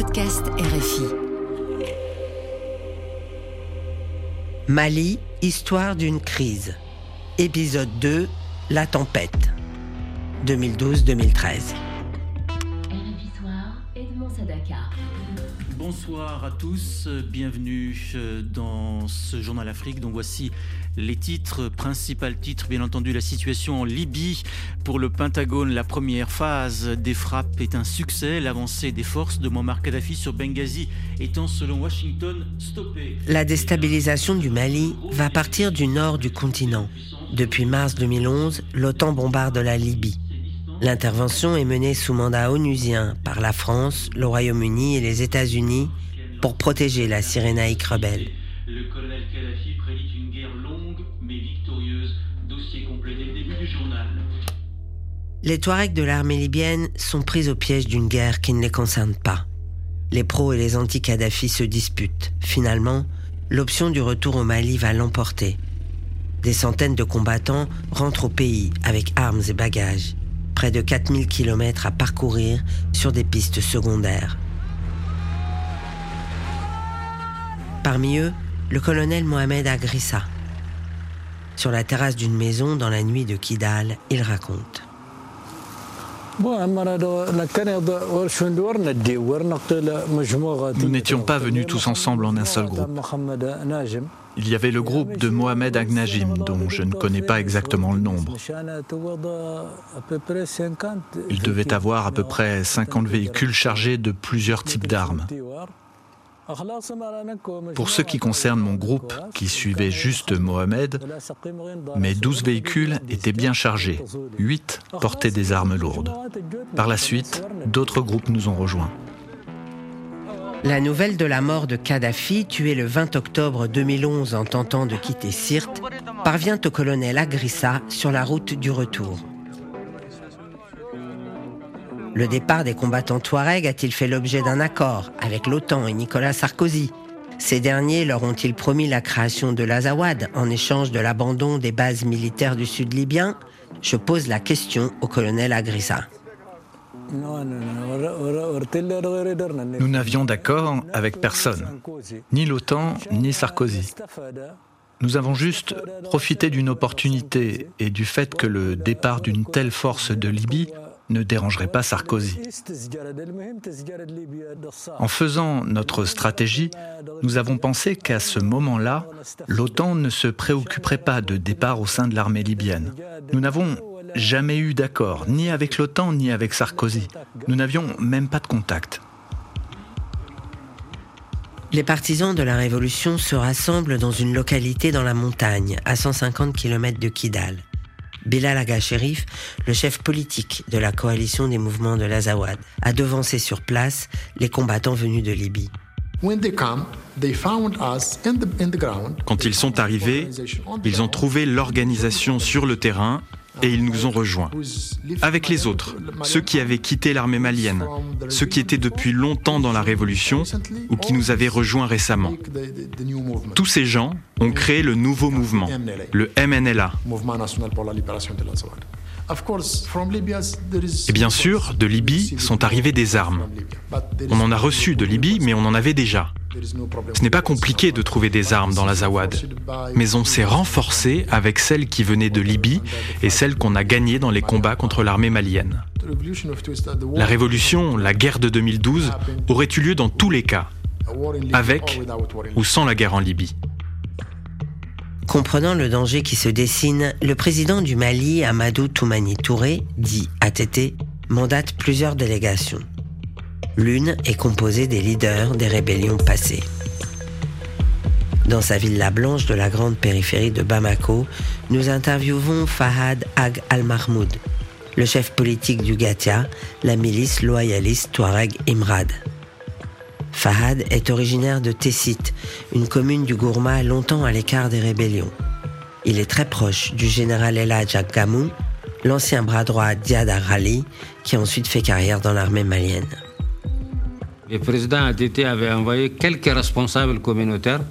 podcast RFI. Mali, histoire d'une crise. Épisode 2, La tempête. 2012-2013. Bonsoir à tous, bienvenue euh, dans ce journal Afrique. Donc voici les titres, principal titre bien entendu la situation en Libye. Pour le Pentagone, la première phase des frappes est un succès. L'avancée des forces de Muammar Kadhafi sur Benghazi étant selon Washington stoppée. La déstabilisation du Mali va partir du nord du continent. Depuis mars 2011, l'OTAN bombarde la Libye. L'intervention est menée sous mandat onusien par la France, le Royaume-Uni et les États-Unis pour protéger la Cyrénaïque rebelle. Les Touaregs de l'armée libyenne sont pris au piège d'une guerre qui ne les concerne pas. Les pros et les anti-Kadhafi se disputent. Finalement, l'option du retour au Mali va l'emporter. Des centaines de combattants rentrent au pays avec armes et bagages près de 4000 km à parcourir sur des pistes secondaires. Parmi eux, le colonel Mohamed Agrissa. Sur la terrasse d'une maison dans la nuit de Kidal, il raconte. Nous n'étions pas venus tous ensemble en un seul groupe. Il y avait le groupe de Mohamed Agnajim, dont je ne connais pas exactement le nombre. Il devait avoir à peu près 50 véhicules chargés de plusieurs types d'armes. Pour ce qui concerne mon groupe, qui suivait juste Mohamed, mes 12 véhicules étaient bien chargés. 8 portaient des armes lourdes. Par la suite, d'autres groupes nous ont rejoints. La nouvelle de la mort de Kadhafi, tué le 20 octobre 2011 en tentant de quitter Sirte, parvient au colonel Agrissa sur la route du retour. Le départ des combattants Touareg a-t-il fait l'objet d'un accord avec l'OTAN et Nicolas Sarkozy? Ces derniers leur ont-ils promis la création de l'Azawad en échange de l'abandon des bases militaires du sud libyen? Je pose la question au colonel Agrissa. Nous n'avions d'accord avec personne, ni l'OTAN, ni Sarkozy. Nous avons juste profité d'une opportunité et du fait que le départ d'une telle force de Libye ne dérangerait pas Sarkozy. En faisant notre stratégie, nous avons pensé qu'à ce moment-là, l'OTAN ne se préoccuperait pas de départ au sein de l'armée libyenne. Nous n'avons jamais eu d'accord, ni avec l'OTAN, ni avec Sarkozy. Nous n'avions même pas de contact. Les partisans de la révolution se rassemblent dans une localité dans la montagne, à 150 km de Kidal. Bilal Aga Sherif, le chef politique de la coalition des mouvements de l'Azawad, a devancé sur place les combattants venus de Libye. Quand ils sont arrivés, ils ont trouvé l'organisation sur le terrain et ils nous ont rejoints. Avec les autres, ceux qui avaient quitté l'armée malienne, ceux qui étaient depuis longtemps dans la révolution ou qui nous avaient rejoints récemment. Tous ces gens ont créé le nouveau mouvement, le MNLA. Et bien sûr, de Libye sont arrivées des armes. On en a reçu de Libye, mais on en avait déjà. Ce n'est pas compliqué de trouver des armes dans l'Azawad, mais on s'est renforcé avec celles qui venaient de Libye et celles qu'on a gagnées dans les combats contre l'armée malienne. La révolution, la guerre de 2012, aurait eu lieu dans tous les cas, avec ou sans la guerre en Libye. Comprenant le danger qui se dessine, le président du Mali, Amadou Toumani Touré, dit ATT, mandate plusieurs délégations. L'une est composée des leaders des rébellions passées. Dans sa villa blanche de la grande périphérie de Bamako, nous interviewons Fahad Ag al-Mahmoud, le chef politique du Gatia, la milice loyaliste Touareg Imrad. Fahad est originaire de Tessit, une commune du Gourma longtemps à l'écart des rébellions. Il est très proche du général Eladj Gamou, l'ancien bras droit d'Iad Rali, qui a ensuite fait carrière dans l'armée malienne. Le président ATT avait envoyé quelques responsables communautaires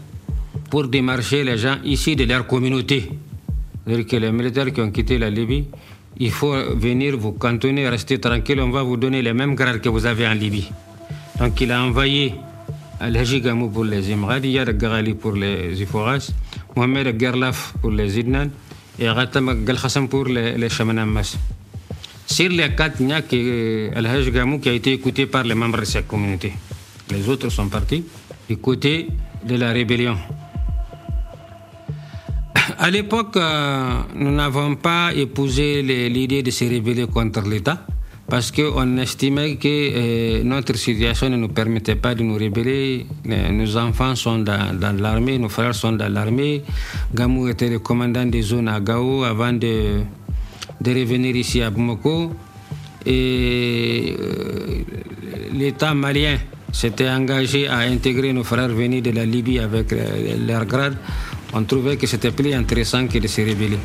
pour démarcher les gens ici de leur communauté. C'est-à-dire que les militaires qui ont quitté la Libye, il faut venir vous cantonner, rester tranquille, on va vous donner les mêmes grades que vous avez en Libye. Donc il a envoyé Al-Haji Gamou pour les Imrad, Yad Garali pour les Iforas, Mohamed Gerlaf pour les Idnan et Ratam Galkhassam pour les, les. Sur les quatre, il n'y a que Al-Hajj Gamou qui a été écouté par les membres de cette communauté. Les autres sont partis du côté de la rébellion. À l'époque, euh, nous n'avons pas épousé l'idée de se rébeller contre l'État parce qu'on estimait que euh, notre situation ne nous permettait pas de nous rébeller. nos enfants sont dans, dans l'armée, nos frères sont dans l'armée. Gamou était le commandant des zones à Gao avant de, de revenir ici à Bamako. Et euh, l'État malien s'était engagé à intégrer nos frères venus de la Libye avec euh, leur grade. On trouvait que c'était plus intéressant que de se rébeller.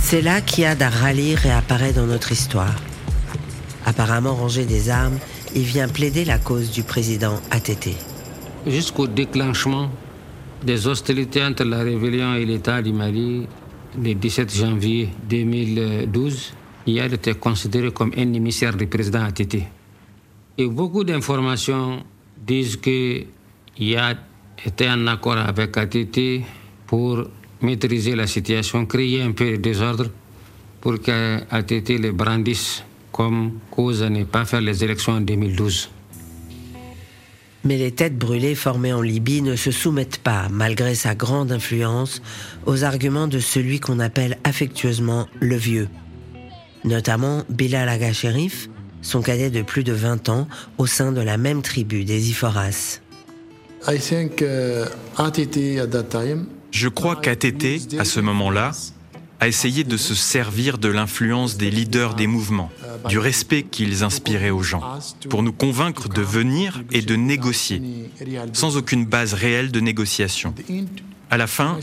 C'est là qu'Iyad Rali réapparaît dans notre histoire. Apparemment rangé des armes, il vient plaider la cause du président ATT. Jusqu'au déclenchement des hostilités entre la rébellion et l'État du Mali, le 17 janvier 2012, Iyad était considéré comme un émissaire du président ATT. Et beaucoup d'informations disent que Iyad était en accord avec ATT pour maîtriser la situation, créer un peu de désordre pour qu'ATT le brandisse comme cause à ne pas faire les élections en 2012. Mais les têtes brûlées formées en Libye ne se soumettent pas, malgré sa grande influence, aux arguments de celui qu'on appelle affectueusement le vieux. Notamment Bilal Aga Sherif, son cadet de plus de 20 ans, au sein de la même tribu des Iforas. I think, uh, je crois qu'ATT, à ce moment-là, a essayé de se servir de l'influence des leaders des mouvements, du respect qu'ils inspiraient aux gens, pour nous convaincre de venir et de négocier, sans aucune base réelle de négociation. À la fin,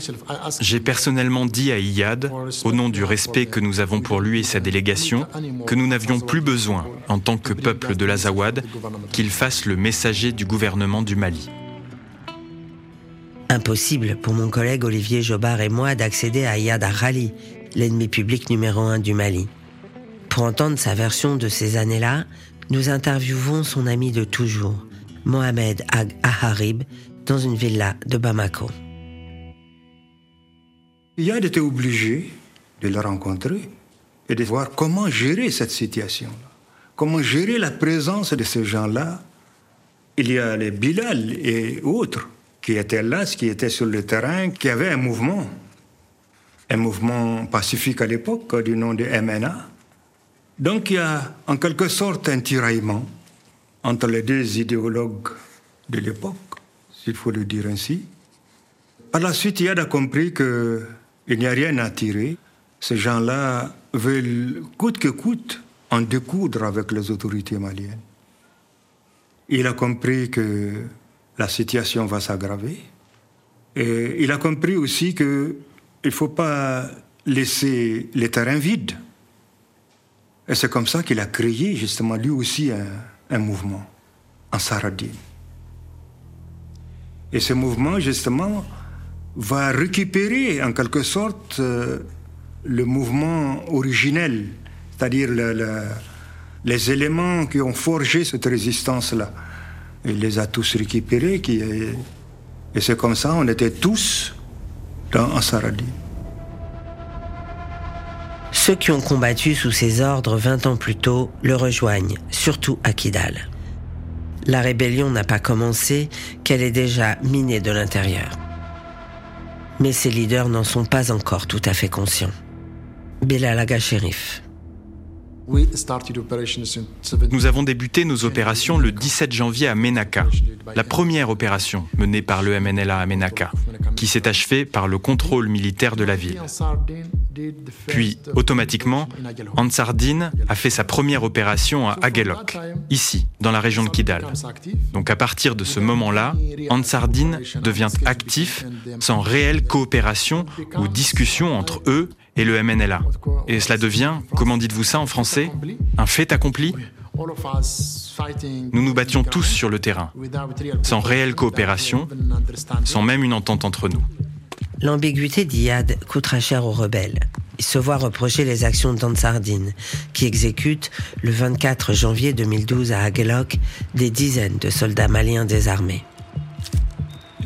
j'ai personnellement dit à Iyad, au nom du respect que nous avons pour lui et sa délégation, que nous n'avions plus besoin, en tant que peuple de l'Azawad, qu'il fasse le messager du gouvernement du Mali. Impossible pour mon collègue Olivier Jobard et moi d'accéder à Yad Rali, l'ennemi public numéro un du Mali. Pour entendre sa version de ces années-là, nous interviewons son ami de toujours, Mohamed Ag Aharib, dans une villa de Bamako. Yad était obligé de le rencontrer et de voir comment gérer cette situation-là, comment gérer la présence de ces gens-là. Il y a les Bilal et autres qui étaient là, qui étaient sur le terrain, qui avaient un mouvement, un mouvement pacifique à l'époque du nom de MNA. Donc il y a en quelque sorte un tiraillement entre les deux idéologues de l'époque, s'il faut le dire ainsi. Par la suite, Yad a compris qu'il n'y a rien à tirer. Ces gens-là veulent coûte que coûte en découdre avec les autorités maliennes. Il a compris que la situation va s'aggraver. Et il a compris aussi qu'il ne faut pas laisser les terrains vides. Et c'est comme ça qu'il a créé justement lui aussi un, mouvement en Saradine. Et ce mouvement justement va récupérer en quelque sorte euh, le mouvement originel, c'est-à-dire les éléments qui ont forgé cette résistance-là. Il les a tous récupérés. Et c'est comme ça, on était tous dans Ansaradi. Ceux qui ont combattu sous ses ordres 20 ans plus tôt le rejoignent, surtout à Kidal. La rébellion n'a pas commencé, qu'elle est déjà minée de l'intérieur. Mais ses leaders n'en sont pas encore tout à fait conscients. Belalaga Sherif. Nous avons débuté nos opérations le 17 janvier à Menaka, la première opération menée par le MNLA à Menaka, qui s'est achevée par le contrôle militaire de la ville. Puis, automatiquement, Ansardine a fait sa première opération à Agelok, ici, dans la région de Kidal. Donc à partir de ce moment-là, Ansardine devient actif sans réelle coopération ou discussion entre eux et le MNLA. Et cela devient, comment dites-vous ça en français, un fait accompli? Nous nous battions tous sur le terrain, sans réelle coopération, sans même une entente entre nous. L'ambiguïté d'Iyad coûtera cher aux rebelles. il se voit reprocher les actions d'Ansardine, qui exécute, le 24 janvier 2012 à Aguelok, des dizaines de soldats maliens désarmés.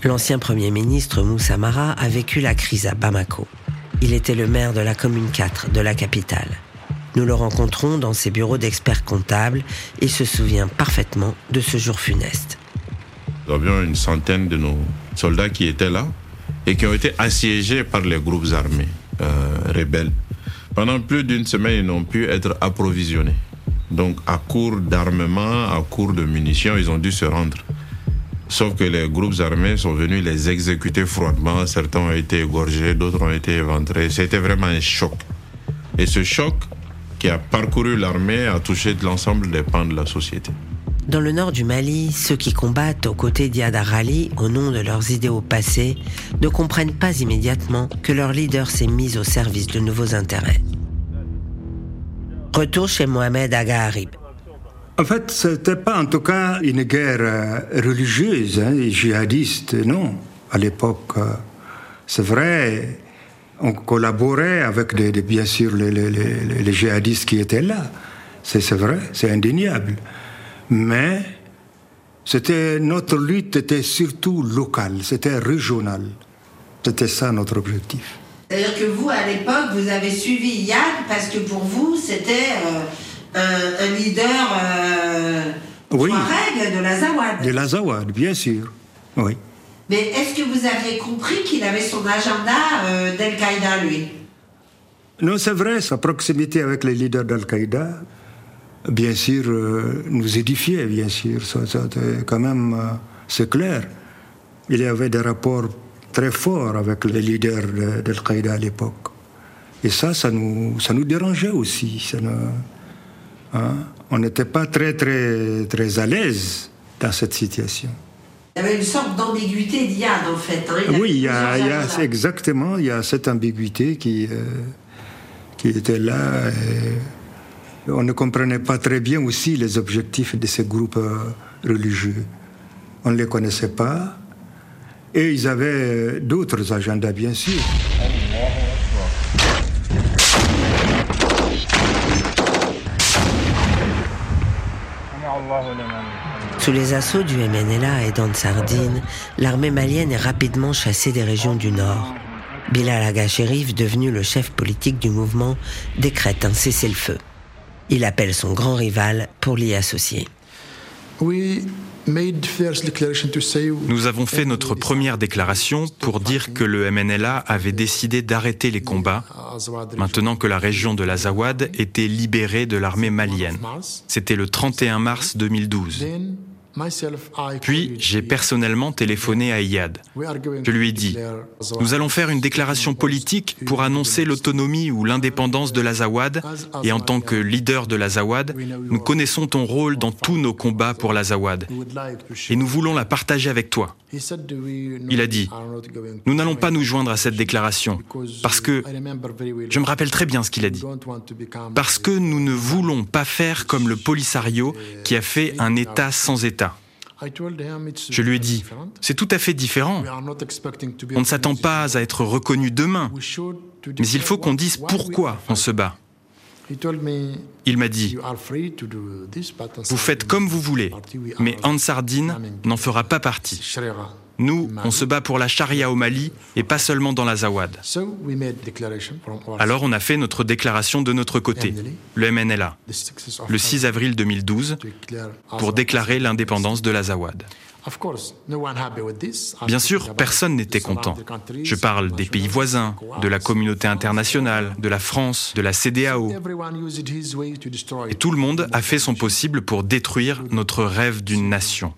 L'ancien Premier ministre Moussa Mara a vécu la crise à Bamako. Il était le maire de la commune 4 de la capitale. Nous le rencontrons dans ses bureaux d'experts comptables et se souvient parfaitement de ce jour funeste. Nous avions une centaine de nos soldats qui étaient là et qui ont été assiégés par les groupes armés euh, rebelles. Pendant plus d'une semaine, ils n'ont pu être approvisionnés. Donc, à court d'armement, à court de munitions, ils ont dû se rendre. Sauf que les groupes armés sont venus les exécuter froidement. Certains ont été égorgés, d'autres ont été éventrés. C'était vraiment un choc. Et ce choc qui a parcouru l'armée a touché l'ensemble des pans de la société. Dans le nord du Mali, ceux qui combattent aux côtés d'Iyad Arali au nom de leurs idéaux passés ne comprennent pas immédiatement que leur leader s'est mis au service de nouveaux intérêts. Retour chez Mohamed Aga Harib. En fait, ce n'était pas en tout cas une guerre euh, religieuse hein, djihadiste, non. À l'époque, euh, c'est vrai, on collaborait avec bien sûr les, les, djihadistes qui étaient là. C'est vrai, c'est indéniable. Mais c'était notre lutte était surtout locale, c'était régional. C'était ça notre objectif. C'est-à-dire que vous, à l'époque, vous avez suivi Yann parce que pour vous, c'était euh, un leader euh, oui. de la Zawad. De la Zawad, bien sûr. Oui. Mais est-ce que vous aviez compris qu'il avait son agenda euh, d'Al-Qaïda, lui? Non, c'est vrai, sa proximité avec les leaders d'Al-Qaïda, bien sûr, euh, nous édifiait, bien sûr. Ça, quand même, euh, c'est clair. Il y avait des rapports très forts avec les leaders d'Al-Qaïda à l'époque. Et ça, ça nous, ça nous dérangeait aussi. Ça hein? On n'était pas très, très, très à l'aise dans cette situation. Il y avait une sorte d'ambiguïté d'Iyad, en fait. Hein. oui, il y, a, exactement, il y a cette ambiguïté qui, euh, qui était là. on ne comprenait pas très bien aussi les objectifs de ces groupes euh, religieux. On ne les connaissait pas. Et ils avaient euh, d'autres agendas, bien sûr. Sous les assauts du MNLA et d'Ansardine, l'armée malienne est rapidement chassée des régions du nord. Bilal Aga devenu le chef politique du mouvement, décrète un cessez-le-feu. Il appelle son grand rival pour l'y associer. Nous avons fait notre première déclaration pour dire que le MNLA avait décidé d'arrêter les combats maintenant que la région de l'Azawad était libérée de l'armée malienne. C'était le 31 mars 2012. Puis j'ai personnellement téléphoné à Iyad. Je lui ai dit, nous allons faire une déclaration politique pour annoncer l'autonomie ou l'indépendance de l'Azawad, et en tant que leader de l'Azawad, nous connaissons ton rôle dans tous nos combats pour l'Azawad, et nous voulons la partager avec toi. Il a dit, nous n'allons pas nous joindre à cette déclaration, parce que, je me rappelle très bien ce qu'il a dit, parce que nous ne voulons pas faire comme le Polisario qui a fait un État sans État. Je lui ai dit, c'est tout à fait différent. On ne s'attend pas à être reconnu demain, mais il faut qu'on dise pourquoi on se bat. Il m'a dit, vous faites comme vous voulez, mais Ansardine n'en fera pas partie. Nous, on se bat pour la charia au Mali et pas seulement dans la Zawad. Alors on a fait notre déclaration de notre côté, le MNLA, le 6 avril 2012, pour déclarer l'indépendance de la Zawad. Bien sûr, personne n'était content. Je parle des pays voisins, de la communauté internationale, de la France, de la CDAO. Et tout le monde a fait son possible pour détruire notre rêve d'une nation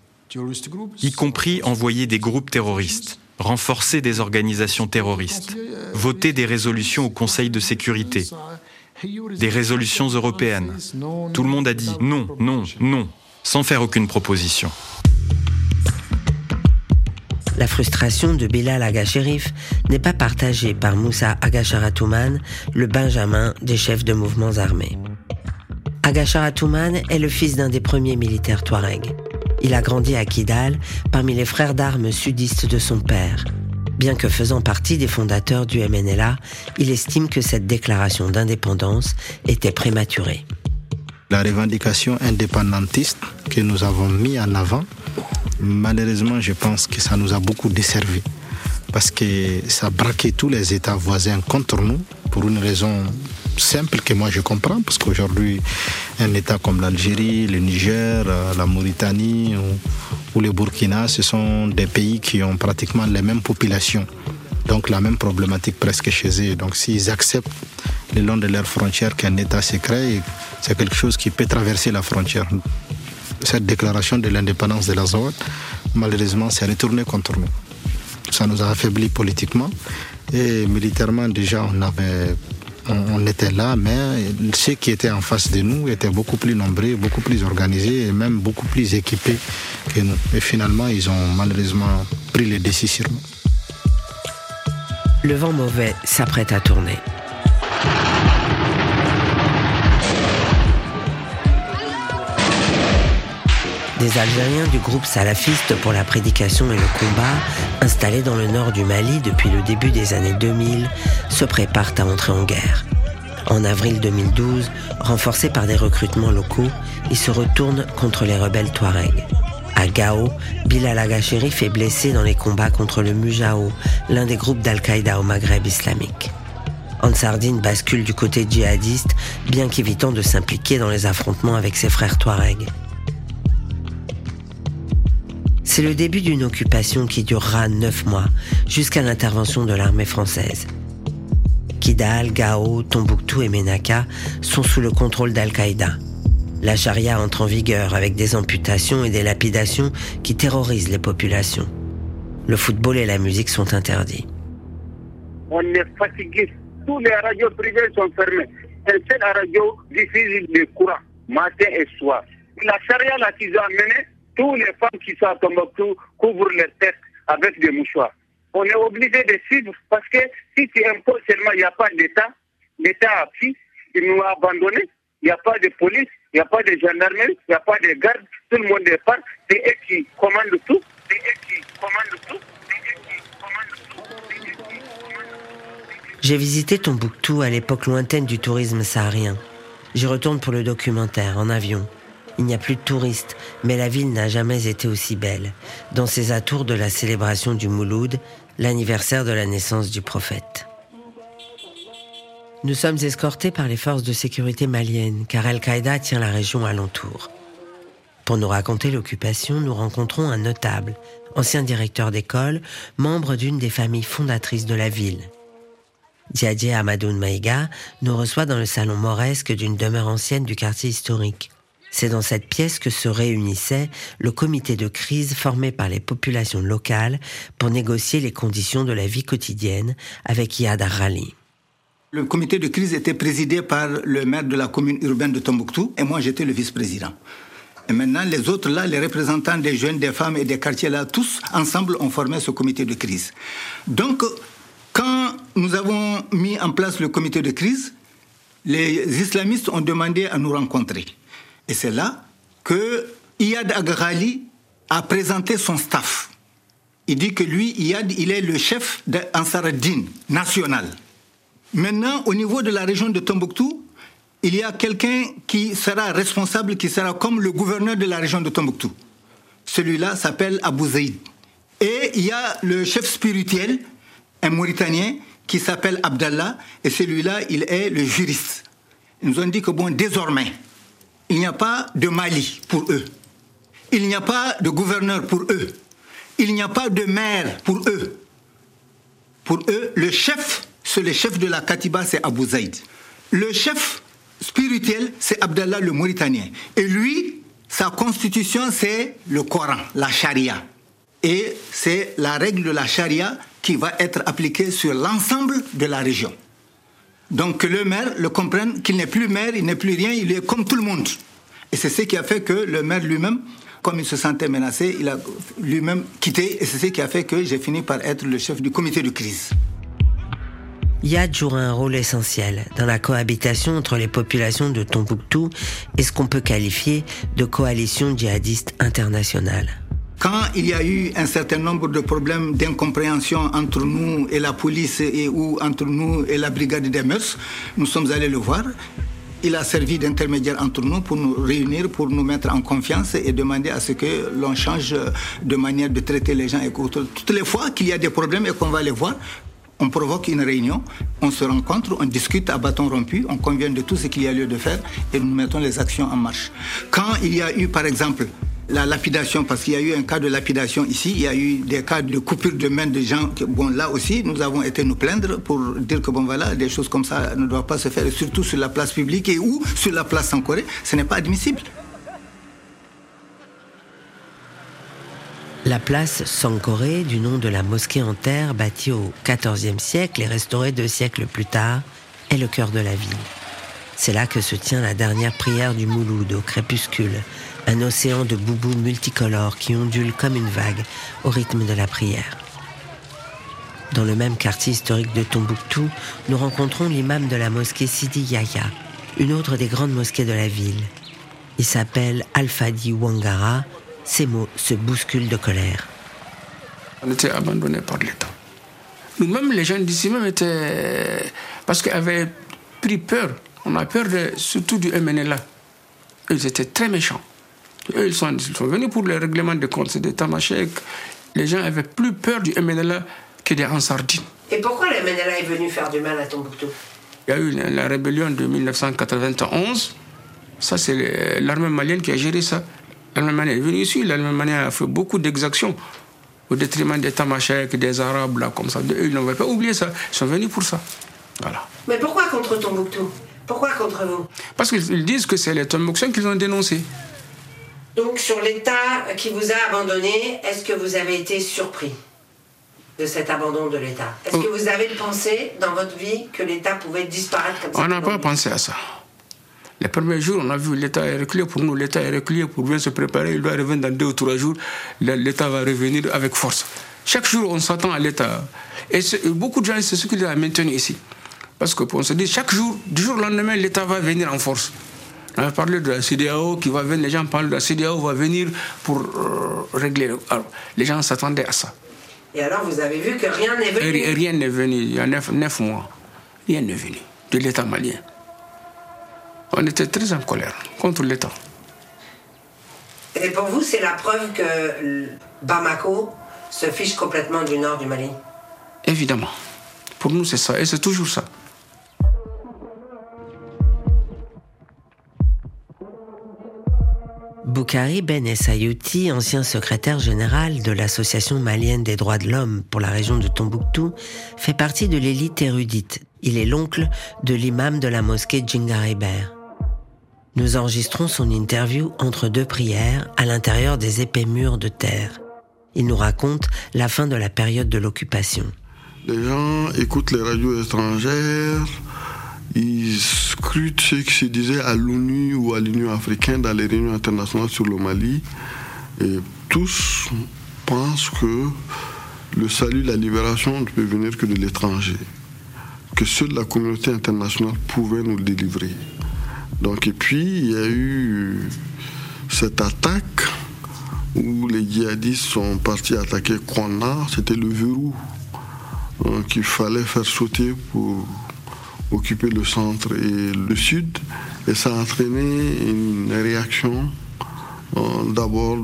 y compris envoyer des groupes terroristes, renforcer des organisations terroristes, voter des résolutions au Conseil de sécurité, des résolutions européennes. Tout le monde a dit non, non, non, sans faire aucune proposition. La frustration de Bilal Aga-Sherif n'est pas partagée par Moussa Agasharatouman, le benjamin des chefs de mouvements armés. Agasharatouman est le fils d'un des premiers militaires Touareg. Il a grandi à Kidal, parmi les frères d'armes sudistes de son père. Bien que faisant partie des fondateurs du MNLA, il estime que cette déclaration d'indépendance était prématurée. La revendication indépendantiste que nous avons mis en avant, malheureusement, je pense que ça nous a beaucoup desservi parce que ça braquait tous les États voisins contre nous pour une raison simple que moi je comprends, parce qu'aujourd'hui, un État comme l'Algérie, le Niger, euh, la Mauritanie ou, le Burkina, ce sont des pays qui ont pratiquement les mêmes populations, donc la même problématique presque chez eux. Donc s'ils acceptent le long de leurs frontières qu'un État se crée, c'est quelque chose qui peut traverser la frontière. Cette déclaration de l'indépendance de la zone, malheureusement, s'est retournée contre nous. Ça nous a affaiblis politiquement et militairement déjà on avait on, était là, mais ceux qui étaient en face de nous étaient beaucoup plus nombreux, beaucoup plus organisés et même beaucoup plus équipés que nous. Et finalement, ils ont malheureusement pris les décisions. Le vent mauvais s'apprête à tourner. Des Algériens du groupe salafiste pour la prédication et le combat, installés dans le nord du Mali depuis le début des années 2000, se préparent à entrer en guerre. En avril 2012, renforcés par des recrutements locaux, ils se retournent contre les rebelles Touaregs. À Gao, Bilal Agacheri fait blessé dans les combats contre le Mujao, l'un des groupes d'Al-Qaïda au Maghreb islamique. Ansardine bascule du côté djihadiste, bien qu'évitant de s'impliquer dans les affrontements avec ses frères Touaregs. C'est le début d'une occupation qui durera neuf mois, jusqu'à l'intervention de l'armée française. Kidal, Gao, Tombouctou et Menaka sont sous le contrôle d'Al-Qaïda. La charia entre en vigueur avec des amputations et des lapidations qui terrorisent les populations. Le football et la musique sont interdits. On est fatigué. Tous les radios privées sont fermées. Un seul radio diffuse le courant, matin et soir. La charia là qu'ils ont amenée, tous les femmes qui sont à Tombouctou couvrent leur tête avec des mouchoirs. On est obligé de suivre parce que si tu imposes seulement, il n'y a pas d'État, l'État a pris, il nous a abandonnés, il n'y a pas de police, il n'y a pas de gendarmerie, il n'y a pas de garde, tout le monde est part, c'est eux qui commandent tout, c'est eux qui commandent tout. J'ai visité Tombouctou à l'époque lointaine du tourisme saharien. J'y retourne pour le documentaire en avion. Il n'y a plus de touristes, mais la ville n'a jamais été aussi belle. Dans ses atours de la célébration du Mouloud, l'anniversaire de la naissance du prophète. Nous sommes escortés par les forces de sécurité maliennes, car Al-Qaïda tient la région alentour. Pour nous raconter l'occupation, nous rencontrons un notable, ancien directeur d'école, membre d'une des familles fondatrices de la ville. Diadje Amadoun Maïga nous reçoit dans le salon mauresque d'une demeure ancienne du quartier historique. C'est dans cette pièce que se réunissait le comité de crise formé par les populations locales pour négocier les conditions de la vie quotidienne avec Yad Rali. Le comité de crise était présidé par le maire de la commune urbaine de Tombouctou et moi j'étais le vice-président. Et maintenant, les autres là, les représentants des jeunes, des femmes et des quartiers là, tous ensemble ont formé ce comité de crise. Donc, quand nous avons mis en place le comité de crise, les islamistes ont demandé à nous rencontrer. Et c'est là que Iyad Agrali a présenté son staff. Il dit que lui, Iyad, il est le chef d'Ansar ad-Din national. Maintenant, au niveau de la région de Tombouctou, il y a quelqu'un qui sera responsable, qui sera comme le gouverneur de la région de Tombouctou. Celui-là s'appelle Abu Zaïd. Et il y a le chef spirituel, un Mauritanien, qui s'appelle Abdallah, et celui-là, il est le juriste. Ils nous ont dit que, bon, désormais, il n'y a pas de Mali pour eux. Il n'y a pas de gouverneur pour eux. Il n'y a pas de maire pour eux. Pour eux, le chef, c'est le chef de la Katiba, c'est Abu Zaïd. Le chef spirituel, c'est Abdallah le Mauritanien. Et lui, sa constitution, c'est le Coran, la charia. Et c'est la règle de la charia qui va être appliquée sur l'ensemble de la région. Donc que le maire le comprenne qu'il n'est plus maire, il n'est plus rien, il est comme tout le monde. Et c'est ce qui a fait que le maire lui-même, comme il se sentait menacé, il a lui-même quitté. Et c'est ce qui a fait que j'ai fini par être le chef du comité de crise. Yad joue un rôle essentiel dans la cohabitation entre les populations de Tombouctou et ce qu'on peut qualifier de coalition djihadiste internationale. Quand il y a eu un certain nombre de problèmes d'incompréhension entre nous et la police et ou entre nous et la brigade des mœurs, nous sommes allés le voir. Il a servi d'intermédiaire entre nous pour nous réunir, pour nous mettre en confiance et demander à ce que l'on change de manière de traiter les gens. Et toutes les fois qu'il y a des problèmes et qu'on va les voir, on provoque une réunion, on se rencontre, on discute à bâton rompu, on convient de tout ce qu'il y a lieu de faire et nous mettons les actions en marche. Quand il y a eu, par exemple, la lapidation, parce qu'il y a eu un cas de lapidation ici, il y a eu des cas de coupure de main de gens. bon, là aussi, nous avons été nous plaindre pour dire que bon, voilà, des choses comme ça ne doivent pas se faire, surtout sur la place publique et ou sur la place en. Ce n'est pas admissible. La place Sankoré, du nom de la mosquée en terre bâtie au XIVe siècle et restaurée deux siècles plus tard, est le cœur de la ville. C'est là que se tient la dernière prière du Mouloud au crépuscule, un océan de boubous multicolores qui ondule comme une vague au rythme de la prière. Dans le même quartier historique de Tombouctou, nous rencontrons l'imam de la mosquée Sidi Yahya, une autre des grandes mosquées de la ville. Il s'appelle Alfadi Wangara ces mots se bousculent de colère. On était abandonnés par l'État. Nous-mêmes, les gens d'ici même étaient. Parce qu'ils avaient pris peur. On a peur de, surtout du MNLA. Ils étaient très méchants. Eux, ils sont, venus pour le règlement de comptes de Tamashek. Les gens avaient plus peur du MNLA que des Ansardines. Et pourquoi le MNLA est venu faire du mal à Tombouctou? Il y a eu la rébellion de 1991. Ça, c'est l'armée malienne qui a géré ça. L'Allemagne est venue ici, l'Allemagne a fait beaucoup d'exactions au détriment des Tamashek, des Arabes, là, comme ça. Eux, ils n'ont pas oublié ça. Ils sont venus pour ça. Voilà. Mais pourquoi contre Tombouctou? Pourquoi contre vous? Parce qu'ils disent que c'est les Tombouctiens qu'ils ont dénoncé. Donc, sur l'État qui vous a abandonné, est-ce que vous avez été surpris de cet abandon de l'État? Est-ce que vous avez pensé dans votre vie que l'État pouvait disparaître comme ça On n'a pas pensé à ça. Les premiers jours, on a vu l'État est reculé. Pour nous, l'État est reculé pour bien se préparer. Il doit revenir dans deux ou trois jours. L'État va revenir avec force. Chaque jour, on s'attend à l'État. Et beaucoup de gens, c'est ce qu'il a maintenu ici. Parce qu'on se dit, chaque jour, du jour au lendemain, l'État va venir en force. On a parlé de la CDAO qui va venir, les gens parlent de la CDAO va venir pour euh, régler. Alors, les gens s'attendaient à ça. Et alors, vous avez vu que rien n'est venu? Rien n'est venu. Il y a neuf, neuf mois. Rien n'est venu de l'État malien on était très en colère contre l'État. Et pour vous, c'est la preuve que Bamako se fiche complètement du nord du Mali? Évidemment. Pour nous, c'est ça. Et c'est toujours ça. Boukari Ben Essayouti, ancien secrétaire général de l'Association malienne des droits de l'homme pour la région de Tombouctou, fait partie de l'élite érudite. Il est l'oncle de l'imam de la mosquée Djingaribert. Nous enregistrons son interview entre deux prières à l'intérieur des épais murs de terre. Il nous raconte la fin de la période de l'occupation. Les gens écoutent les radios étrangères, ils scrutent ce qui se disait à l'ONU ou à l'Union africaine dans les réunions internationales sur le Mali. Et tous pensent que le salut, la libération ne peut venir que de l'étranger, que seule la communauté internationale pouvait nous délivrer. Donc, et puis, il y a eu cette attaque où les djihadistes sont partis attaquer Kwana. C'était le verrou qu'il fallait faire sauter pour occuper le centre et le sud. Et ça a entraîné une réaction euh, d'abord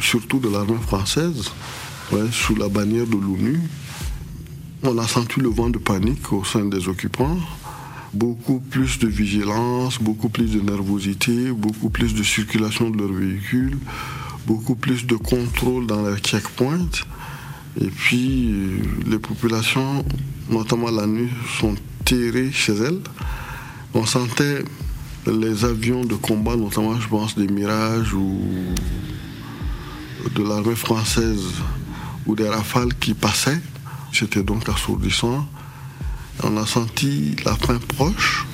surtout de l'armée française, sous la bannière de l'ONU. On a senti le vent de panique au sein des occupants beaucoup plus de vigilance, beaucoup plus de nervosité, beaucoup plus de circulation de leurs véhicules, beaucoup plus de contrôle dans les checkpoints. Et puis, euh, les populations, notamment la nuit, sont chez elles. On sentait les avions de combat, notamment, je pense, des Mirages ou de l'armée française ou des rafales qui passaient. C'était donc assourdissant. On a senti la fin proche,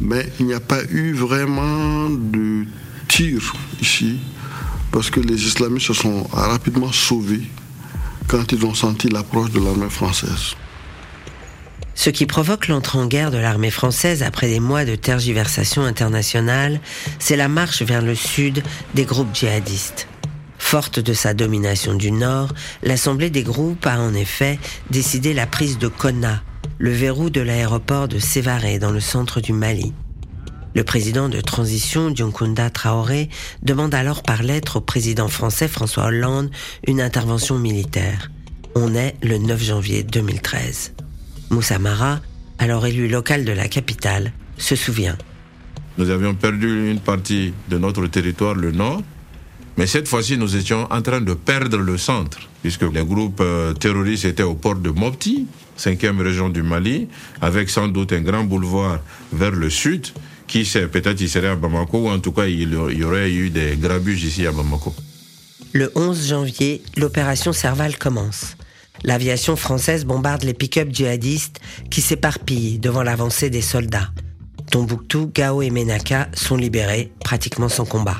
mais il n'y a pas eu vraiment de tir ici, parce que les islamistes se sont rapidement sauvés quand ils ont senti l'approche de l'armée française. Ce qui provoque l'entrée en guerre de l'armée française après des mois de tergiversation internationale, c'est la marche vers le sud des groupes djihadistes. Forte de sa domination du Nord, l'Assemblée des groupes a en effet décidé la prise de Konna, le verrou de l'aéroport de Sévaré dans le centre du Mali. Le président de transition, Dionkunda Traoré, demande alors par lettre au président français François Hollande une intervention militaire. On est le 9 janvier 2013. Moussa Mara, alors élu local de la capitale, se souvient. Nous avions perdu une partie de notre territoire, le nord, mais cette fois-ci, nous étions en train de perdre le centre, puisque les groupes euh, terroristes étaient au port de Mopti, cinquième région du Mali, avec sans doute un grand boulevard vers le sud. Qui sait, peut-être il serait à Bamako, ou en tout cas, il y aurait eu des grabuges ici à Bamako. Le 11 janvier, l'opération Serval commence. L'aviation française bombarde les pick-up djihadistes qui s'éparpillent devant l'avancée des soldats. Tombouctou, Gao et Menaka sont libérés pratiquement sans combat.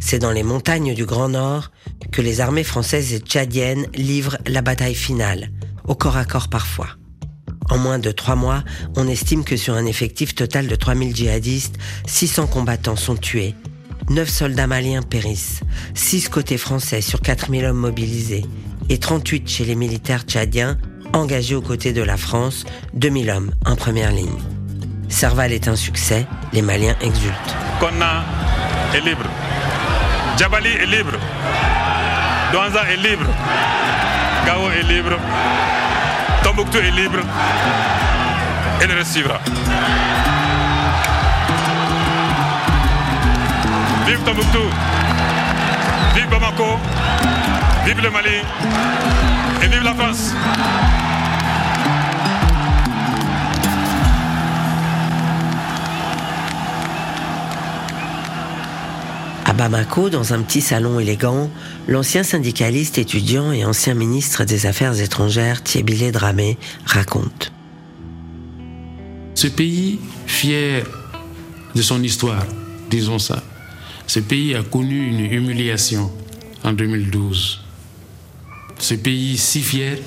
C'est dans les montagnes du Grand Nord que les armées françaises et tchadiennes livrent la bataille finale, au corps à corps parfois. En moins de trois mois, on estime que sur un effectif total de 3000 djihadistes, 600 combattants sont tués, 9 soldats maliens périssent, 6 côtés français sur 4000 hommes mobilisés, et 38 chez les militaires tchadiens engagés aux côtés de la France, 2000 hommes en première ligne. Serval est un succès, les Maliens exultent. Konna est libre. Djabali est libre. Douanza est libre. Gao est libre. Tombouctou est libre. Et le reste suivra. Vive Tombouctou. Vive Bamako. Vive le Mali. Et vive la France. À Bamako, dans un petit salon élégant, l'ancien syndicaliste étudiant et ancien ministre des Affaires étrangères Thiebilé Dramé raconte. Ce pays, fier de son histoire, disons ça, ce pays a connu une humiliation en 2012. Ce pays si fier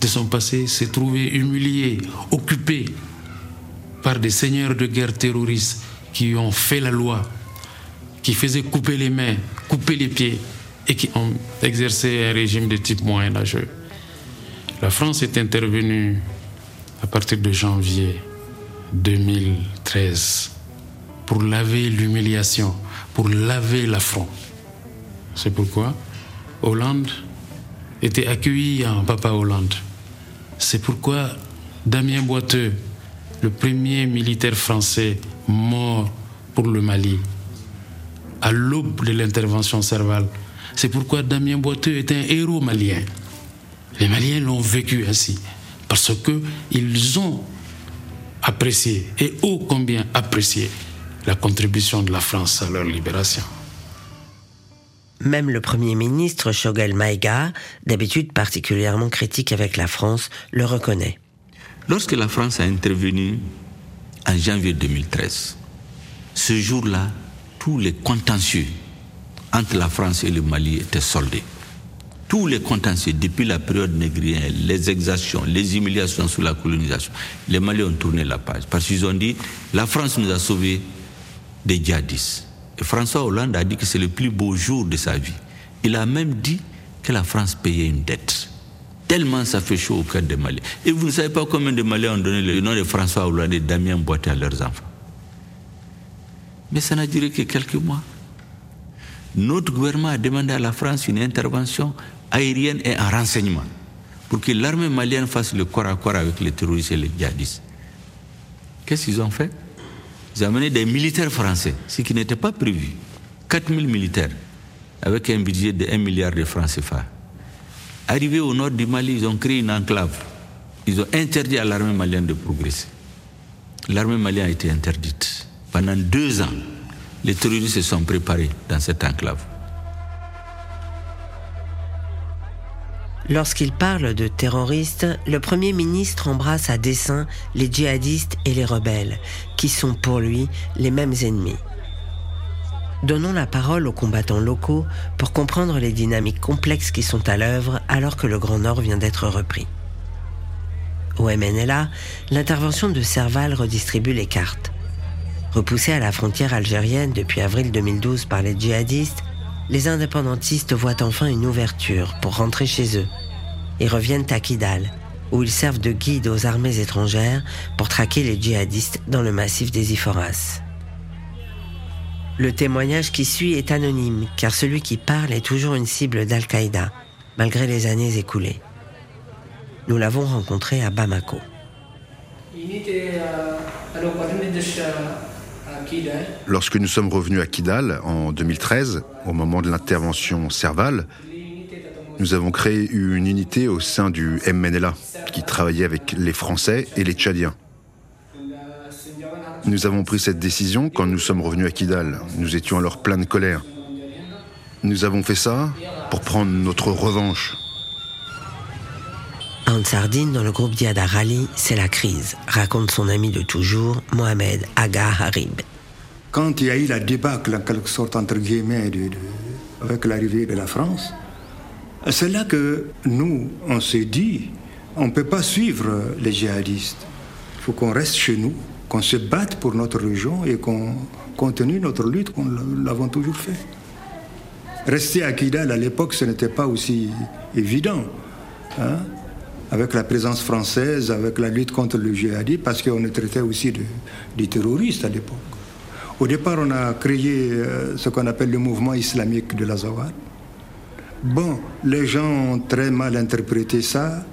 de son passé s'est trouvé humilié, occupé par des seigneurs de guerre terroristes qui ont fait la loi qui faisaient couper les mains, couper les pieds et qui ont exercé un régime de type moyen-âgeux. La France est intervenue à partir de janvier 2013 pour laver l'humiliation, pour laver l'affront. C'est pourquoi Hollande était accueilli en Papa Hollande. C'est pourquoi Damien Boiteux, le premier militaire français mort pour le Mali, à l'aube de l'intervention servale. C'est pourquoi Damien Boiteux est un héros malien. Les Maliens l'ont vécu ainsi, parce qu'ils ont apprécié, et ô combien apprécié, la contribution de la France à leur libération. Même le Premier ministre Shogel Maïga, d'habitude particulièrement critique avec la France, le reconnaît. Lorsque la France a intervenu en janvier 2013, ce jour-là, tous les contentieux entre la France et le Mali étaient soldés. Tous les contentieux, depuis la période négrienne, les exactions, les humiliations sous la colonisation, les Maliens ont tourné la page. Parce qu'ils ont dit, la France nous a sauvés des djihadistes. Et François Hollande a dit que c'est le plus beau jour de sa vie. Il a même dit que la France payait une dette. Tellement ça fait chaud au cœur des Maliens. Et vous ne savez pas combien de Maliens ont donné le nom de François Hollande et Damien Boité à leurs enfants. Mais ça n'a duré que quelques mois. Notre gouvernement a demandé à la France une intervention aérienne et un renseignement pour que l'armée malienne fasse le corps à corps avec les terroristes et les djihadistes. Qu'est-ce qu'ils ont fait? Ils ont amené des militaires français, ce qui n'était pas prévu. 4000 militaires, avec un budget de 1 milliard de francs CFA. Arrivés au nord du Mali, ils ont créé une enclave. Ils ont interdit à l'armée malienne de progresser. L'armée malienne a été interdite. Pendant deux ans, les terroristes se sont préparés dans cette enclave. Lorsqu'il parle de terroristes, le Premier ministre embrasse à dessein les djihadistes et les rebelles, qui sont pour lui les mêmes ennemis. Donnons la parole aux combattants locaux pour comprendre les dynamiques complexes qui sont à l'œuvre alors que le Grand Nord vient d'être repris. Au MNLA, l'intervention de Serval redistribue les cartes. Repoussé à la frontière algérienne depuis avril 2012 par les djihadistes, les indépendantistes voient enfin une ouverture pour rentrer chez eux et reviennent à Kidal, où ils servent de guide aux armées étrangères pour traquer les djihadistes dans le massif des Iphoras. Le témoignage qui suit est anonyme, car celui qui parle est toujours une cible d'Al-Qaïda, malgré les années écoulées. Nous l'avons rencontré à Bamako. Lorsque nous sommes revenus à Kidal en 2013, au moment de l'intervention Serval, nous avons créé une unité au sein du MNLA qui travaillait avec les Français et les Tchadiens. Nous avons pris cette décision quand nous sommes revenus à Kidal. Nous étions alors plein de colère. Nous avons fait ça pour prendre notre revanche. En Sardine, dans le groupe Diada Rali, c'est la crise, raconte son ami de toujours, Mohamed Aga Harib. Quand il y a eu la débâcle, en quelque sorte, entre guillemets, avec l'arrivée de la France, c'est là que nous, on s'est dit, on ne peut pas suivre les djihadistes. Il faut qu'on reste chez nous, qu'on se batte pour notre région et qu'on continue notre lutte comme l'avons toujours fait. Rester à Kidal à l'époque, ce n'était pas aussi évident. Hein, avec la présence française, avec la lutte contre le djihadisme, parce qu'on est traité aussi de, terroristes à l'époque. Au départ, on a créé euh, ce qu'on appelle le mouvement islamique de l'Azawad. Bon, les gens ont très mal interprété ça,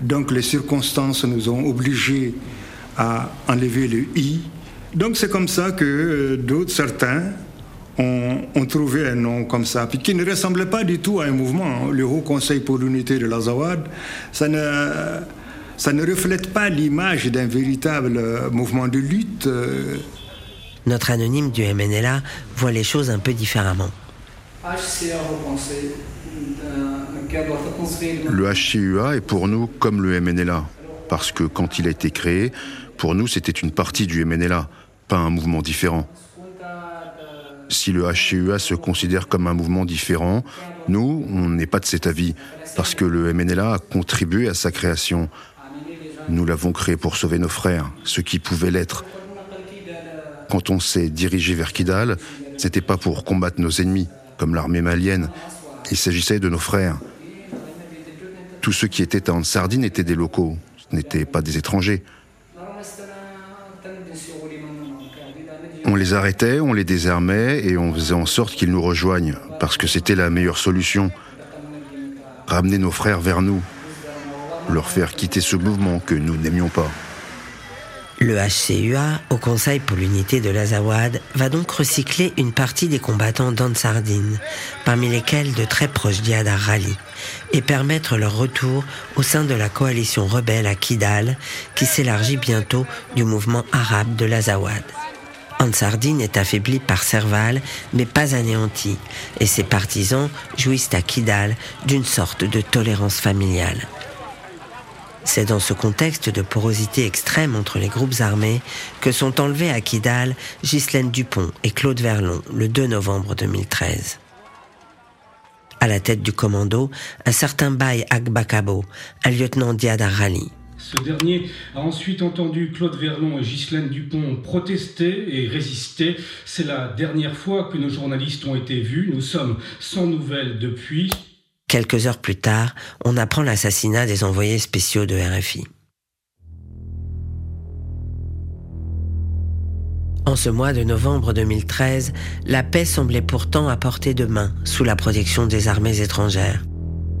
donc les circonstances nous ont obligés à enlever le i. Donc c'est comme ça que euh, d'autres, certains, ont, trouvé un nom comme ça, puis qui ne ressemblait pas du tout à un mouvement. Le Haut Conseil pour l'unité de l'Azawad, ça ne, ça ne reflète pas l'image d'un véritable mouvement de lutte. Euh. Notre anonyme du MNLA voit les choses un peu différemment. Le HCUA est pour nous comme le MNLA, parce que quand il a été créé, pour nous c'était une partie du MNLA, pas un mouvement différent. Si le HCUA se considère comme un mouvement différent, nous, on n'est pas de cet avis, parce que le MNLA a contribué à sa création. Nous l'avons créé pour sauver nos frères, ceux qui pouvaient l'être. Quand on s'est dirigé vers Kidal, c'était pas pour combattre nos ennemis, comme l'armée malienne. Il s'agissait de nos frères. Tous ceux qui étaient en Sardine étaient des locaux, ce n'étaient pas des étrangers. On les arrêtait, on les désarmait et on faisait en sorte qu'ils nous rejoignent, parce que c'était la meilleure solution. Ramener nos frères vers nous, leur faire quitter ce mouvement que nous n'aimions pas. Le HCUA, au Conseil pour l'unité de l'Azawad, va donc recycler une partie des combattants d'Ansardine, parmi lesquels de très proches d'Iyad Rali, et permettre leur retour au sein de la coalition rebelle à Kidal, qui s'élargit bientôt du mouvement arabe de l'Azawad. Ansardine est affaibli par Serval, mais pas anéanti, et ses partisans jouissent à Kidal d'une sorte de tolérance familiale. C'est dans ce contexte de porosité extrême entre les groupes armés que sont enlevés à Kidal Ghislaine Dupont et Claude Verlon le 2 novembre 2013. À la tête du commando, un certain Baye Agbakabo, un lieutenant Diad Rali. Ce dernier a ensuite entendu Claude Verlon et Ghislaine Dupont protester et résister. C'est la dernière fois que nos journalistes ont été vus. Nous sommes sans nouvelles depuis. Quelques heures plus tard, on apprend l'assassinat des envoyés spéciaux de RFI. En ce mois de novembre 2013, la paix semblait pourtant à portée de main sous la protection des armées étrangères.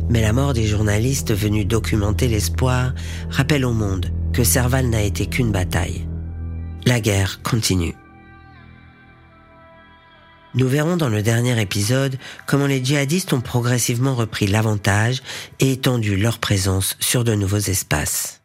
Mais la mort des journalistes venus documenter l'espoir rappelle au monde que Serval n'a été qu'une bataille. La guerre continue. Nous verrons dans le dernier épisode comment les djihadistes ont progressivement repris l'avantage et étendu leur présence sur de nouveaux espaces.